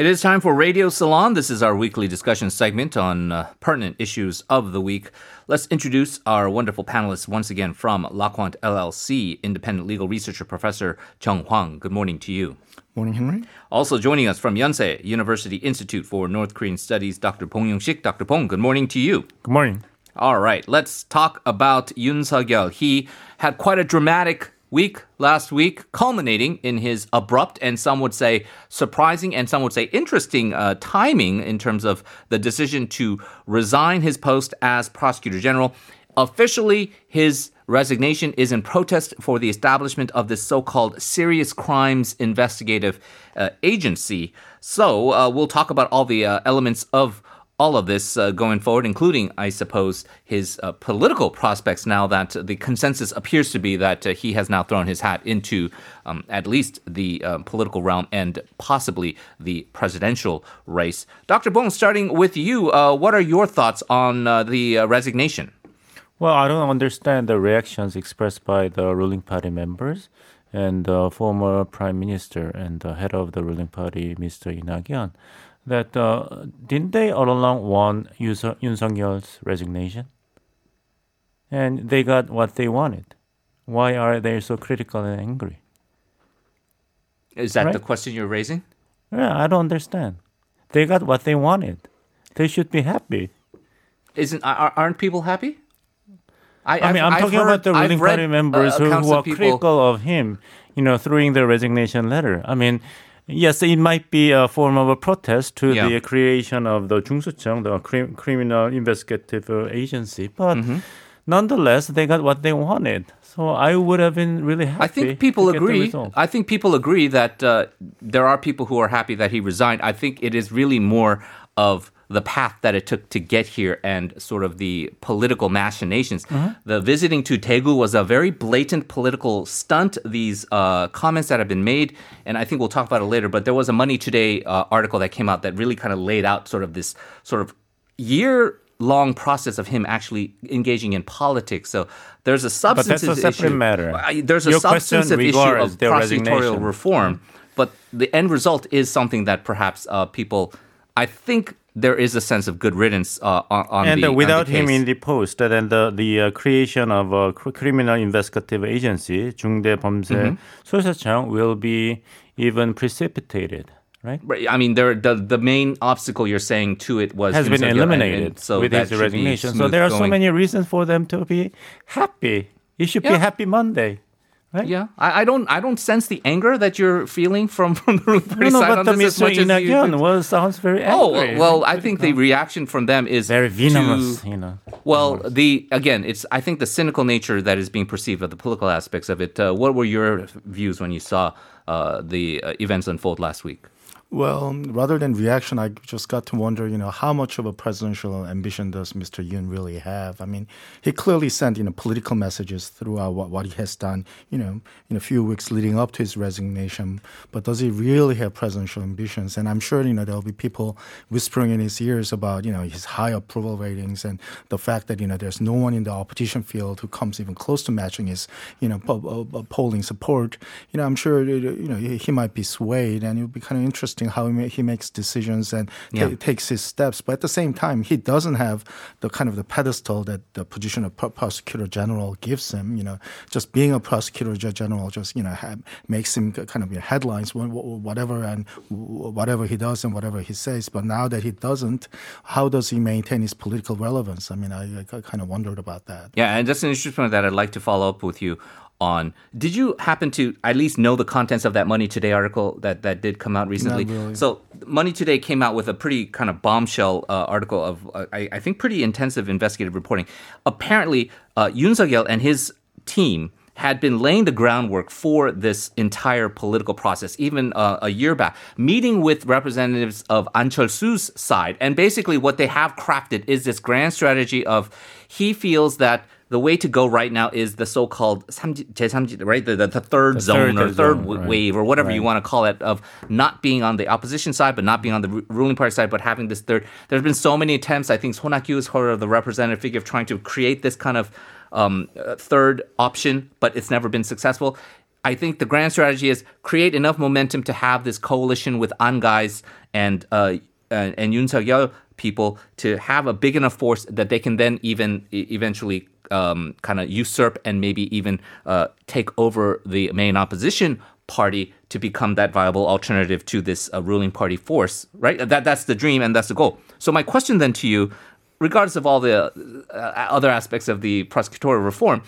It is time for Radio Salon. This is our weekly discussion segment on uh, pertinent issues of the week. Let's introduce our wonderful panelists once again from LawQuant LLC, independent legal researcher Professor Joung Hwang. Good morning to you. Morning, Henry. Also joining us from Yonsei University Institute for North Korean Studies, Dr. Bong Young-shik. Dr. Bong, good morning to you. Good morning. All right, let's talk about Yoon Suk-yeol. He had quite a dramatic week last week, culminating in his abrupt and some would say surprising and some would say interesting uh, timing in terms of the decision to resign his post as prosecutor general. Officially, his resignation is in protest for the establishment of this so called Serious Crimes Investigative uh, Agency. So, uh, we'll talk about all the uh, elements of all of this uh, going forward, including, I suppose, his uh, political prospects now that the consensus appears to be that uh, he has now thrown his hat into um, at least the uh, political realm and possibly the presidential race. Dr. Bong, starting with you, uh, what are your thoughts on uh, the resignation? Well, I don't understand the reactions expressed by the ruling party members and former prime minister and the head of the ruling party, Mr. Nak-yeon that uh, didn't they all along want Yoon Suk-yeol's resignation? And they got what they wanted. Why are they so critical and angry? Is that right? the question you're raising? Yeah, I don't understand. They got what they wanted. They should be happy. Isn't aren't people happy? I, I mean, I'm I've talking heard, about the ruling party members uh, who, who are critical of him, you know, throwing the resignation letter. I mean, Yes, it might be a form of a protest to yeah. the creation of the 중수청, the criminal investigative agency, but. Mm-hmm. Nonetheless, they got what they wanted, so I would have been really happy. I think people agree. I think people agree that uh, there are people who are happy that he resigned. I think it is really more of the path that it took to get here and sort of the political machinations. Mm-hmm. The visiting to Daegu was a very blatant political stunt. These uh, comments that have been made, and I think we'll talk about it later, but there was a Money Today uh, article that came out that really kind of laid out sort of this sort of year long process of him actually engaging in politics. So there's a substantive but that's a separate issue. matter. There's a Your substantive issue of prosecutorial reform, but the end result is something that perhaps uh, people, I think, there is a sense of good riddance uh, on, on and the uh, without the him in the post, then the the uh, creation of a criminal investigative agency, 중대범죄 수사청, mm-hmm. will be even precipitated. Right. I mean, there the the main obstacle you're saying to it was has been eliminated and, and so with his resignation. So there are going. so many reasons for them to be happy. It should yeah. be Happy Monday. Right? Yeah, I, I, don't. I don't sense the anger that you're feeling from from the Ruling Party no, no, side but on the this as much as you. Well, sounds very oh, angry. Oh well, I think the reaction from them is very venomous. To, you know. Well, the again, it's I think the cynical nature that is being perceived of the political aspects of it. Uh, what were your views when you saw uh, the uh, events unfold last week? Well, rather than reaction, I just got to wonder, you know, how much of a presidential ambition does Mr. Yoon really have? I mean, he clearly sent, you know, political messages throughout what, what he has done, you know, in a few weeks leading up to his resignation. But does he really have presidential ambitions? And I'm sure, you know, there'll be people whispering in his ears about, you know, his high approval ratings and the fact that, you know, there's no one in the opposition field who comes even close to matching his, you know, po- uh, polling support. You know, I'm sure, you know, he might be swayed and it would be kind of interesting interesting how he, makes decisions and yeah. t- takes his steps. But at the same time, he doesn't have the kind of the pedestal that the position of prosecutor general gives him. You know, just being a prosecutor general just you know have, makes him kind of you know, headlines whatever and whatever he does and whatever he says. But now that he doesn't, how does he maintain his political relevance? I mean, I, I kind of wondered about that. Yeah, and that's an interesting point that I'd like to follow up with you on. Did you happen to at least know the contents of that Money Today article that, that did come out recently? Really. So Money Today came out with a pretty kind of bombshell uh, article of, uh, I, I, think, pretty intensive investigative reporting. Apparently, uh, Yoon Suk-yeol and his team had been laying the groundwork for this entire political process, even uh, a year back, meeting with representatives of An Chol-soo's side. And basically what they have crafted is this grand strategy of he feels that the way to go right now is the so-called 제3지, right? The, the, the third the zone third or third zone, wave right. or whatever right. you want to call it of not being on the opposition side, but not being on the ruling party side, but having this third. There's been so many attempts. I think Son Hak-yu is sort of the representative figure of trying to create this kind of um, third option, but it's never been successful. I think the grand strategy is create enough momentum to have this coalition with An guys and uh, and, and Yoon Suk Yeol people to have a big enough force that they can then even eventually um, kind of usurp and maybe even uh, take over the main opposition party to become that viable alternative to this uh, ruling party force. Right? That that's the dream and that's the goal. So my question then to you, regardless of all the uh, other aspects of the prosecutorial reform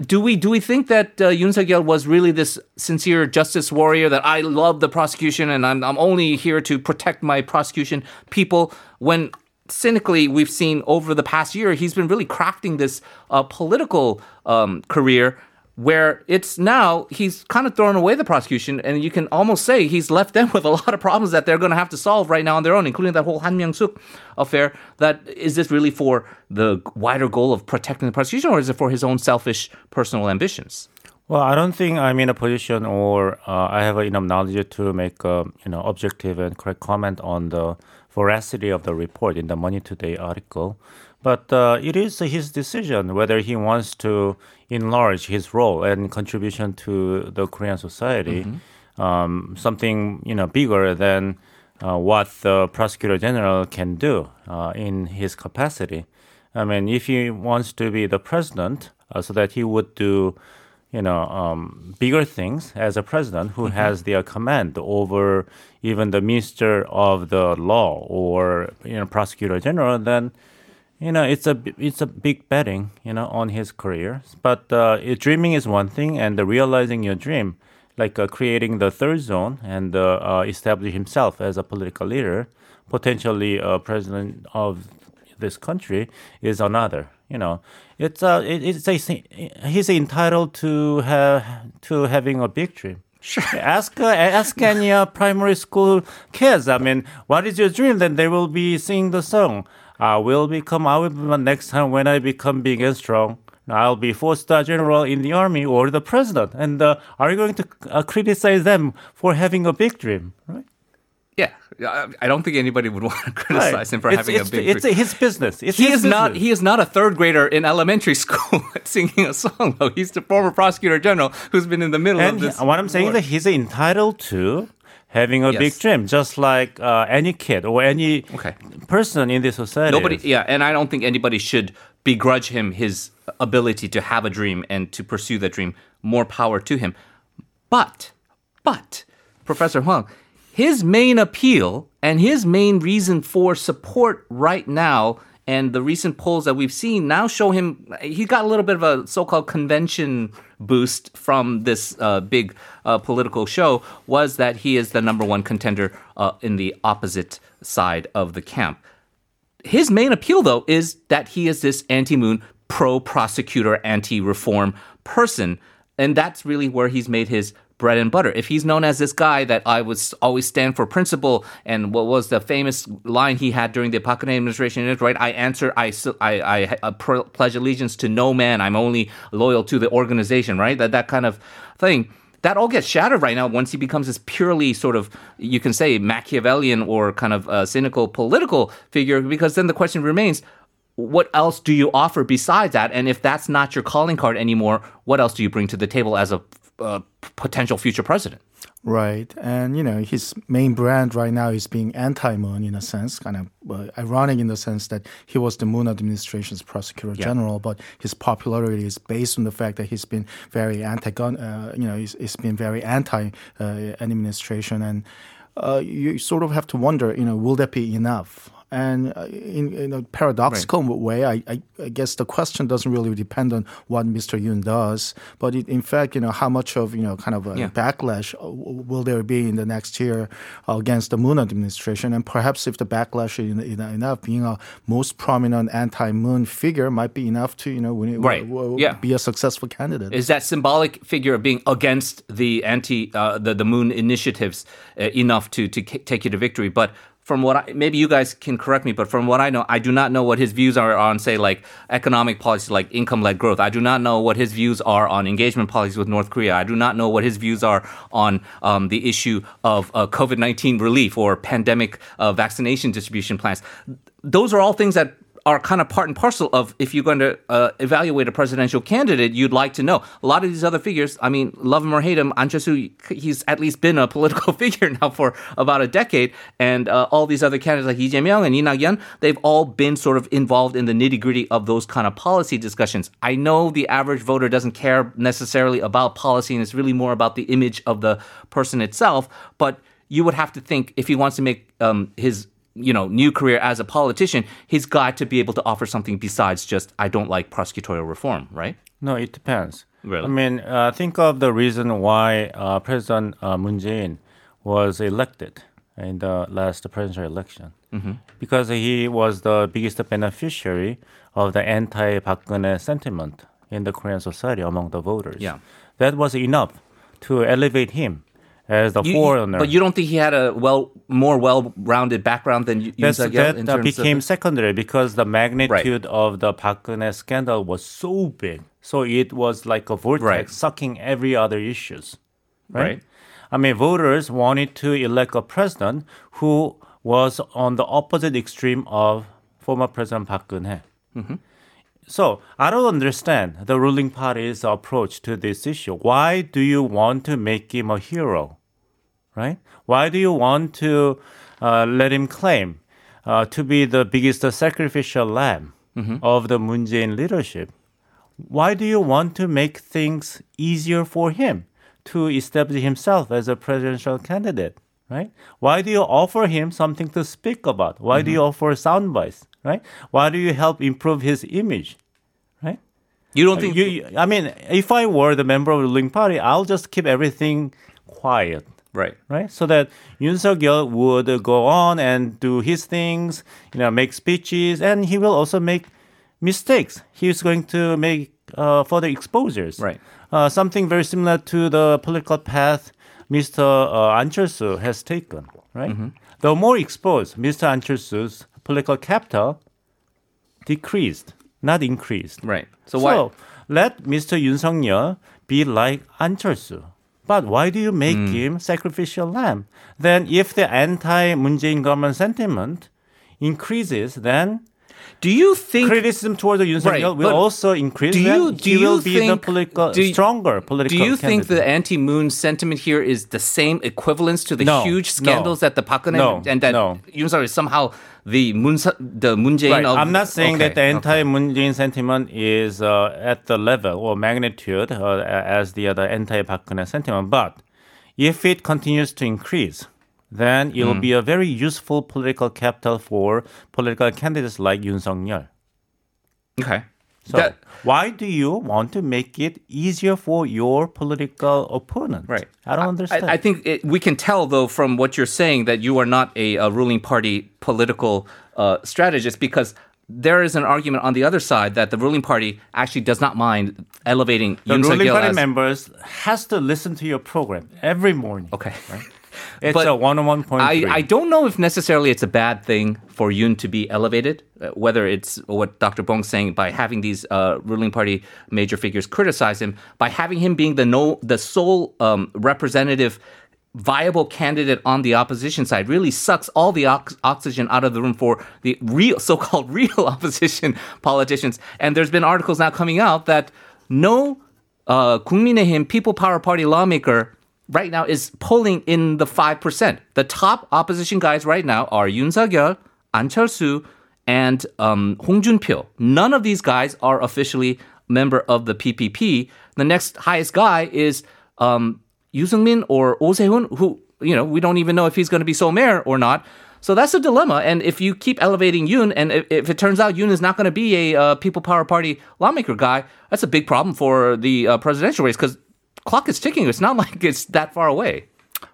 do we do we think that uh, Yoon Suk Yeol was really this sincere justice warrior that I love the prosecution and I'm I'm only here to protect my prosecution people when cynically we've seen over the past year he's been really crafting this uh, political um, career where it's now he's kind of thrown away the prosecution, and you can almost say he's left them with a lot of problems that they're going to have to solve right now on their own, including that whole Han Myung Suk affair. That is this really for the wider goal of protecting the prosecution, or is it for his own selfish personal ambitions? Well, I don't think I'm in a position or uh, I have enough knowledge to make a you know objective and correct comment on the veracity of the report in the Money Today article. But uh, it is his decision whether he wants to enlarge his role and contribution to the Korean society, mm-hmm. um, something you know bigger than uh, what the prosecutor general can do uh, in his capacity. I mean, if he wants to be the president, uh, so that he would do, you know, um, bigger things as a president who mm-hmm. has the command over even the minister of the law or you know prosecutor general, then you know it's a it's a big betting you know on his career but uh, dreaming is one thing and uh, realizing your dream like uh, creating the third zone and uh, uh, establish himself as a political leader potentially a president of this country is another you know it's uh it, it's a, he's entitled to have to having a big dream Sure. Ask uh, ask any uh, primary school kids. I mean, what is your dream? Then they will be singing the song. I will become, I will be next time when I become big and strong. I'll be four-star general in the army or the president. And uh, are you going to uh, criticize them for having a big dream, right? Yeah, I don't think anybody would want to criticize right. him for it's, having it's, a big. It's his business. It's he his is business. not. He is not a third grader in elementary school singing a song. Though he's the former prosecutor general who's been in the middle and of this. What I'm saying is that he's entitled to having a yes. big dream, just like uh, any kid or any okay. person in the society. Nobody, yeah, and I don't think anybody should begrudge him his ability to have a dream and to pursue that dream. More power to him. But, but, Professor Hwang, his main appeal and his main reason for support right now and the recent polls that we've seen now show him he got a little bit of a so-called convention boost from this uh, big uh, political show was that he is the number one contender uh, in the opposite side of the camp. His main appeal, though, is that he is this anti-moon, pro-prosecutor, anti-reform person, and that's really where he's made his bread and butter. If he's known as this guy that I would always stand for principle, and what was the famous line he had during the Geun-hye administration is right. I answer, I I, I pledge allegiance to no man. I'm only loyal to the organization. Right, that that kind of thing. That all gets shattered right now once he becomes this purely sort of, you can say, Machiavellian or kind of uh, cynical political figure, because then the question remains what else do you offer besides that? And if that's not your calling card anymore, what else do you bring to the table as a uh, potential future president. Right. And, you know, his main brand right now is being anti Moon in a sense, kind of uh, ironic in the sense that he was the Moon administration's prosecutor yeah. general, but his popularity is based on the fact that he's been very anti gun, uh, you know, he's, he's been very anti uh, administration. And uh, you sort of have to wonder, you know, will that be enough? And uh, in, in a paradoxical right. way, I, I, I, guess the question doesn't really depend on what Mr. Yoon does, but it, in fact, you know, how much of, you know, kind of a yeah. backlash uh, will there be in the next year against the Moon administration? And perhaps if the backlash is enough, being a most prominent anti-Moon figure might be enough to, you know, win, right. W- yeah. be a successful candidate. Is that symbolic figure of being against the anti, uh, the, the Moon initiatives uh, enough to, to take you to victory? But from what I, maybe you guys can correct me, but from what I know, I do not know what his views are on, say, like economic policy, like income led growth. I do not know what his views are on engagement policies with North Korea. I do not know what his views are on um, the issue of uh, COVID 19 relief or pandemic uh, vaccination distribution plans. Those are all things that are kind of part and parcel of if you're going to uh, evaluate a presidential candidate, you'd like to know. A lot of these other figures, I mean, love him or hate him, An he's at least been a political figure now for about a decade, and uh, all these other candidates like Lee Jae-myung and Lee Nak-yeon, they've all been sort of involved in the nitty-gritty of those kind of policy discussions. I know the average voter doesn't care necessarily about policy, and it's really more about the image of the person itself, but you would have to think if he wants to make um, his you know new career as a politician, he's got to be able to offer something besides just I don't like prosecutorial reform, right? No, it depends. Really? I mean, uh, think of the reason why uh, President uh, Moon Jae-in was elected in the last presidential election. Mm-hmm. Because he was the biggest beneficiary of the anti-Park sentiment in the Korean society among the voters. Yeah. That was enough to elevate him as the You- you- foreigner. but you don't think he had a well more well-rounded background than Yoon That's, that became of secondary because the magnitude of the Park Geun-hye scandal was so big. So it was like a vortex Right. sucking every other issues. right? I mean, voters wanted to elect a president who was on the opposite extreme of former President Park Geun-hye. Mm-hmm. So I don't understand the ruling party's approach to this issue. Why do you want to make him a hero? Right? Why do you want to uh, let him claim uh, to be the biggest sacrificial lamb of the Moon Jae-in leadership? Why do you want to make things easier for him to establish himself as a presidential candidate? Right? Why do you offer him something to speak about? Why do you offer sound bites? Right? Why do you help improve his image? Right? You don't think You, you- I mean, if I were the member of the ruling party, I'll just keep everything quiet right? right? So that Yoon Suk Yeol would go on and do his things, you know, make speeches, and he will also make mistakes. He's going to make uh, further exposures. Right. Uh, something very similar to the political path Mr. Uh, An Chol-soo has taken. Right. Mm-hmm. The more exposed Mr. An Chol-soo's political capital decreased, not increased. Right. So So, why? let Mr. Yoon Suk Yeol be like An Chol-soo. But why do you make Hmm. him sacrificial lamb? Then, if the anti-Moon Jae-in government sentiment increases, then Do you think criticism towards the Yoon Suk Right, will also increase. do you- do he will you be the think- political, do you- stronger political. Do you think the anti-moon sentiment here is the same equivalence to the No, huge no, scandals that the Park Geun-hye no, and that no. Yoon Suk is somehow the Moon the Moon Jae-in Right. of I'm not saying Okay, that the okay. anti-Moon Jae-in sentiment is uh, at the level or magnitude uh, as the other anti-Park Geun-hye sentiment, but if it continues to increase, then it will Hmm. be a very useful political capital for political candidates like Yoon Suk Yeol. Okay. So That- why do you want to make it easier for your political opponent? Right. I don't understand. I, I think it, we can tell, though, from what you're saying, that you are not a, a ruling party political uh, strategist because there is an argument on the other side that the ruling party actually does not mind elevating the Yoon ruling party members has to listen to your program every morning. Okay. It's But a one-on-one point. I, I don't know if necessarily it's a bad thing for Yoon to be elevated, uh, whether it's what Dr. Bong's saying by having these uh, ruling party major figures criticize him, by having him being the no the sole um, representative viable candidate on the opposition side really sucks all the ox- oxygen out of the room for the real so-called real opposition politicians and there's been articles now coming out that no uh, 국민의힘 People Power Party lawmaker right now is polling in the 5%. The top opposition guys right now are Yoon Suk-yeol, An Cheol-soo, and um, Hong Jun-pyo. None of these guys are officially member of the PPP. The next highest guy is um, Yoo Seung-min or Oh Se-hoon, who, you know, we don't even know if he's going to be Seoul mayor or not. So that's a dilemma. And if you keep elevating Yoon, and if, if it turns out Yoon is not going to be a uh, People Power Party lawmaker guy, that's a big problem for the uh, presidential race because clock is ticking. It's not like it's that far away.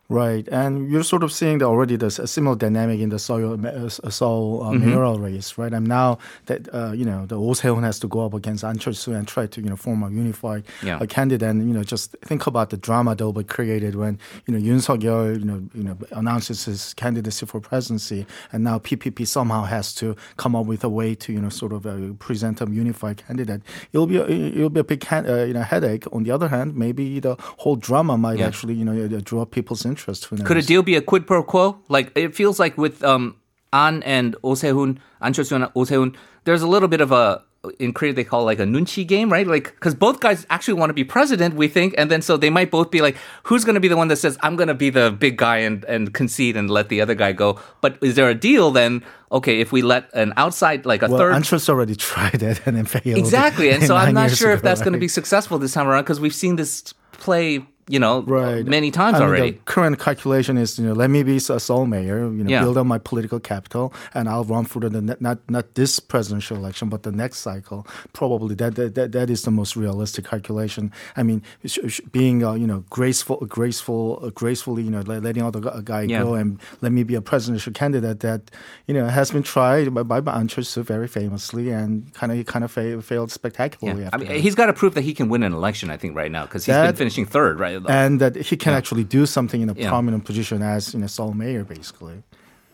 Right, and you're sort of seeing the, already the a similar dynamic in the Seoul, uh, Seoul uh, Mm-hmm. mayoral race, right? And now that uh, you know the Oh has to go up against An Chol-soo and try to you know form a unified Yeah. uh, candidate, and you know just think about the drama that will be created when you know Yoon Suk Yeol you know you know announces his candidacy for presidency, and now PPP somehow has to come up with a way to you know sort of uh, present a unified candidate. It'll be a, it'll be a big uh, you know headache. On the other hand, maybe the whole drama might Yeah. actually you know uh, draw people's interest. Who Could a deal be a quid pro quo? Like it feels like with um, An and Oh An Chol-soo and Oh there's a little bit of a in Korea they call it like a nunchi game, right? Like because both guys actually want to be president, we think, and then so they might both be like, who's going to be the one that says I'm going to be the big guy and and concede and let the other guy go? But is there a deal then? Okay, if we let an outside like a Well, third. Anschutz already tried it and then failed. Exactly. And so I'm not sure if ago, that's going to be successful this time around because we've seen this play, you know, right many times I mean, already. The current calculation is, you know, let me be a Seoul mayor, you know, Yeah. build up my political capital, and I'll run for the ne- not not this presidential election, but the next cycle. Probably that that that, that is the most realistic calculation. I mean, sh- sh- being uh, you know graceful, graceful, uh, gracefully, you know, let- letting other gu- guy Yeah. go and let me be a presidential candidate that you know has been tried by by Cheol-soo very famously and kind of kind of fa- failed spectacularly. Yeah. I mean, that. he's got to prove that he can win an election, I think, right now, because he's been finishing third, right? And that he can actually do something in a Yeah. prominent position as you know Seoul mayor basically.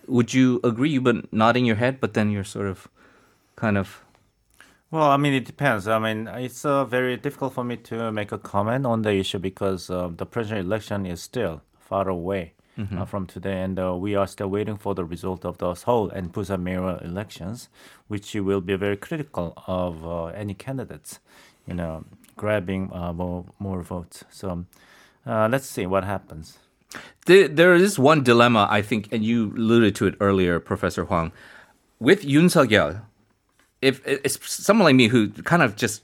Would you agree? You've been nodding your head, but then you're sort of kind of. Well, I mean, it depends. I mean, it's uh, very difficult for me to make a comment on the issue because uh, the presidential election is still far away uh, from today, and uh, we are still waiting for the result of the Seoul and Busan mayoral elections, which will be very critical of uh, any candidates, you know, grabbing uh, more more votes. So uh, let's see what happens. There, there is one dilemma, I think, and you alluded to it earlier, Professor Hwang. With Yoon Suk-yeol, if it's someone like me who kind of just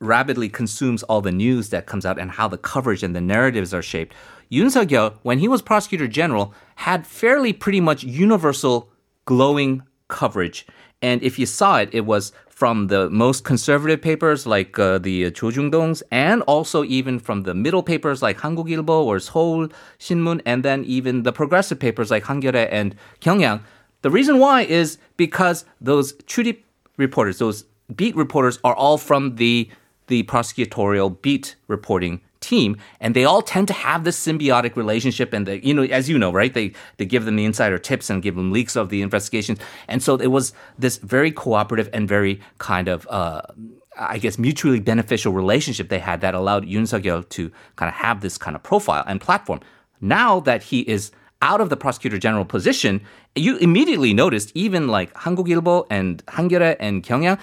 rapidly consumes all the news that comes out and how the coverage and the narratives are shaped, Yoon Suk-yeol, when he was prosecutor general, had fairly pretty much universal glowing coverage. And if you saw it, it was from the most conservative papers like uh, the Jo Jung-dongs and also even from the middle papers like Hanguk Ilbo or Seoul Shinmun and then even the progressive papers like Hangyeore and Gyeongyang. The reason why is because those 출입 reporters, those beat reporters are all from the the prosecutorial beat reporting team and they all tend to have this symbiotic relationship and they, you know as you know right they they give them the insider tips and give them leaks of the investigations and so it was this very cooperative and very kind of uh I guess mutually beneficial relationship they had that allowed Yoon Suk-yeol to kind of have this kind of profile and platform. Now that he is out of the prosecutor general position, you immediately noticed even like Hanguk Ilbo and Hangyeore and Gyeongyang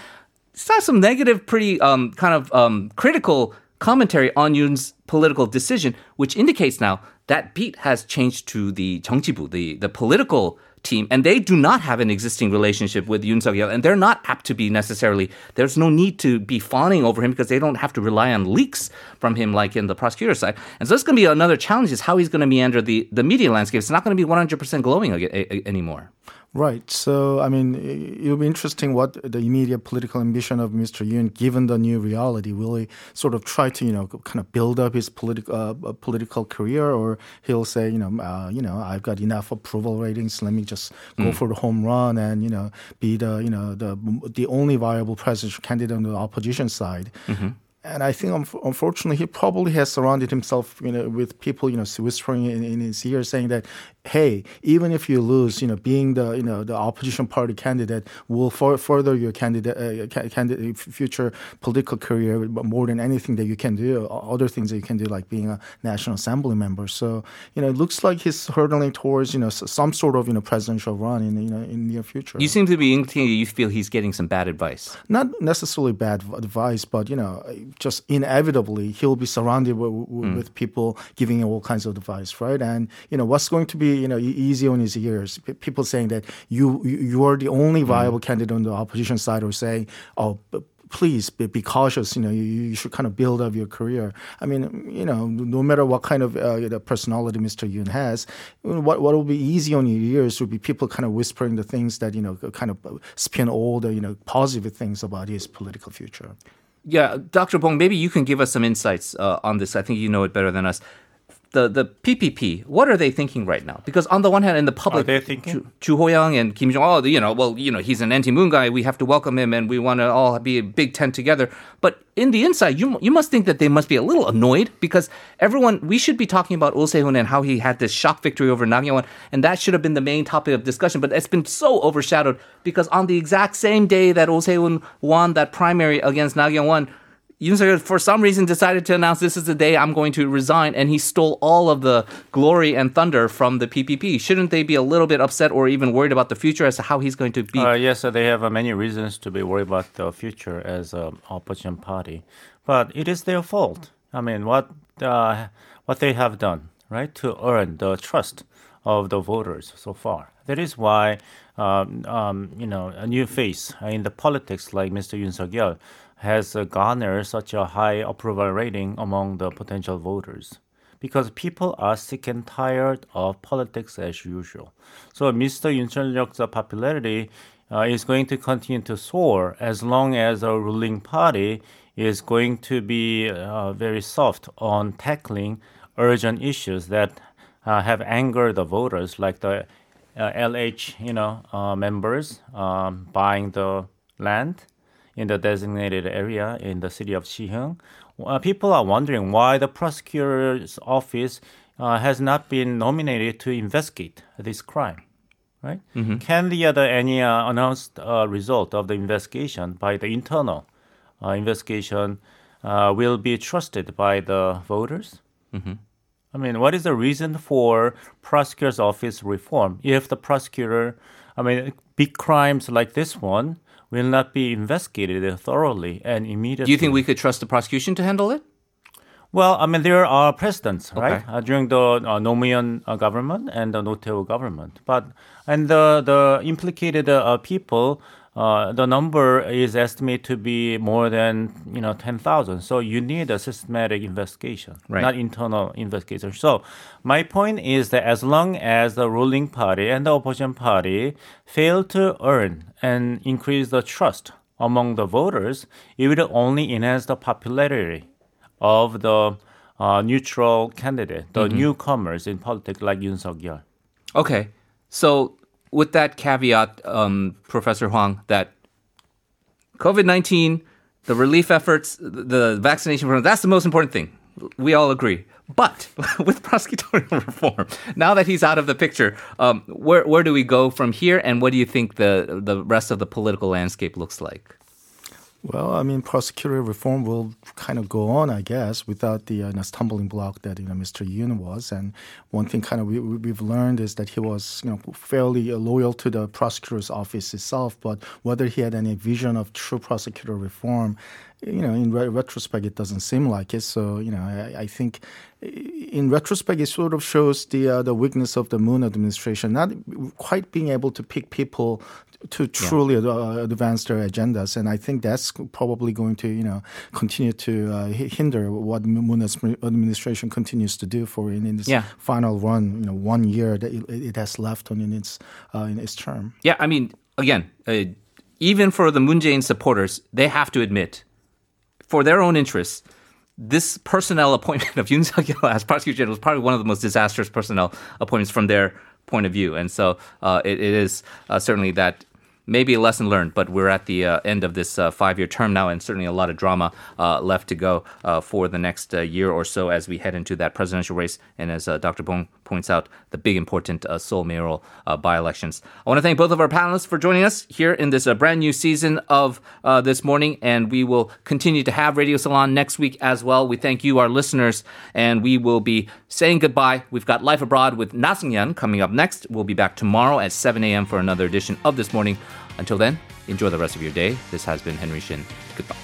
saw some negative, pretty um, kind of um, critical commentary on Yoon's political decision, which indicates now that beat has changed to the 정치부, the the political team, and they do not have an existing relationship with Yoon Suk Yeol, and they're not apt to be necessarily. There's no need to be fawning over him because they don't have to rely on leaks from him like in the prosecutor side. And so it's going to be another challenge: is how he's going to meander the the media landscape. It's not going to be 100% glowing ag- a- a- anymore. Right. So, I mean, it- it'll be interesting what the immediate political ambition of Mr. Yoon, given the new reality, will he sort of try to, you know, kind of build up his political uh, uh, political career, or he'll say, you know, uh, you know, I've got enough approval ratings. Let me just go for the home run and you know be the you know the the only viable presidential candidate on the opposition side. And I think, unf- unfortunately, he probably has surrounded himself, you know, with people, you know, whispering in, in his ear, saying that, "Hey, even if you lose, you know, being the, you know, the opposition party candidate will for, further your candidate, uh, ca- candidate future political career more than anything that you can do. Other things that you can do, like being a national assembly member. So, you know, it looks like he's hurtling towards, you know, some sort of, you know, presidential run in, you know, in near future. You seem to be indicating you feel he's getting some bad advice. not necessarily bad advice, but you know, just inevitably he'll be surrounded with, with people giving him all kinds of advice, right? And you know, what's going to be you know easy on his ears? P- People saying that you you are the only viable candidate on the opposition side, or saying, oh. b- Please be, be cautious. You know, you, you should kind of build up your career. I mean, you know, no matter what kind of uh, you know, personality Mr. Yoon has, what what will be easy on your ears would be people kind of whispering the things that you know kind of spin all the you know positive things about his political future. Yeah, Dr. Bong, maybe you can give us some insights uh, on this. I think you know it better than us. The the PPP, what are they thinking right now? Because on the one hand, in the public, they thinking? Ju Ho-young and Kim Jong, oh, you know, well, you know, he's an anti-moon guy. We have to welcome him, and we want to all be a big tent together. But in the inside, you you must think that they must be a little annoyed because everyone. We should be talking about Oh Se-hoon and how he had this shock victory over Nam Yeon, and that should have been the main topic of discussion. But it's been so overshadowed because on the exact same day that Oh Se-hoon won that primary against Nam Yeon, Yoon for some reason decided to announce this is the day I'm going to resign, and he stole all of the glory and thunder from the PPP. Shouldn't they be a little bit upset or even worried about the future as to how he's going to be? Uh, yes, they have uh, many reasons to be worried about the future as an opposition party, but it is their fault. I mean, what uh, what they have done, right, to earn the trust of the voters so far. That is why, um, um, you know, a new face in the politics like Mr. Yoon Suk Yeol has uh, garnered such a high approval rating among the potential voters because people are sick and tired of politics as usual. So Mr. Yoon Yeol's popularity uh, is going to continue to soar as long as the ruling party is going to be uh, very soft on tackling urgent issues that uh, have angered the voters, like the uh, LH, you know, uh, members um, buying the land in the designated area in the city of Siheung. Uh, people are wondering why the prosecutor's office uh, has not been nominated to investigate this crime. Right? Mm-hmm. Can the other any uh, announced uh, result of the investigation by the internal uh, investigation uh, will be trusted by the voters? Mm-hmm. I mean, what is the reason for prosecutor's office reform if the prosecutor, I mean, big crimes like this one will not be investigated thoroughly and immediately. Do you think we could trust the prosecution to handle it? Well, I mean, there are precedents, okay. right, uh, during the uh, Roh Moo-hyun uh, government and the Notae government. But and the the implicated uh, people uh, the number is estimated to be more than you know 10,000. So you need a systematic investigation, right. not internal investigation. So my point is that as long as the ruling party and the opposition party fail to earn and increase the trust among the voters, it will only enhance the popularity of the uh, neutral candidate, the mm-hmm. newcomers in politics like Yoon Suk Yeol. Okay, so with that caveat, um, Professor Hwang, that COVID 19, the relief efforts, the vaccination program, that's the most important thing. We all agree. But with prosecutorial reform, now that he's out of the picture, um, where, where do we go from here? And what do you think the, the rest of the political landscape looks like? Well, I mean, prosecutorial reform will kind of go on, I guess, without the uh, stumbling block that you know Mr. Yoon was. And one thing kind of we, we've learned is that he was you know fairly loyal to the prosecutor's office itself. But whether he had any vision of true prosecutor reform, you know, in re- retrospect, it doesn't seem like it. So, you know, I, I think in retrospect, it sort of shows the uh, the weakness of the Moon administration, not quite being able to pick people to truly yeah. Uh, advance their agendas. And I think that's probably going to, you know, continue to uh, hinder what Moon administration continues to do for in, in this yeah. final run, you know, one year that it, it has left on in its uh, in its term. Yeah, I mean, again, uh, even for the Moon Jae-in supporters, they have to admit, for their own interests, this personnel appointment of Yoon Suk Yeol as prosecutor general was probably one of the most disastrous personnel appointments from their point of view. And so uh, it, it is uh, certainly that maybe a lesson learned, but we're at the uh, end of this uh, five year term now, and certainly a lot of drama uh, left to go uh, for the next uh, year or so as we head into that presidential race. And as uh, Dr. Bong points out, the big important Seoul mayoral by elections. I want to thank both of our panelists for joining us here in this brand new season of This Morning, and we will continue to have Radio Salon next week as well. We thank you, our listeners, and we will be saying goodbye. We've got Life Abroad with Na Seung-yeon coming up next. We'll be back tomorrow at 7 a.m. for another edition of This Morning. Until then, enjoy the rest of your day. This has been Henry Shin. Goodbye.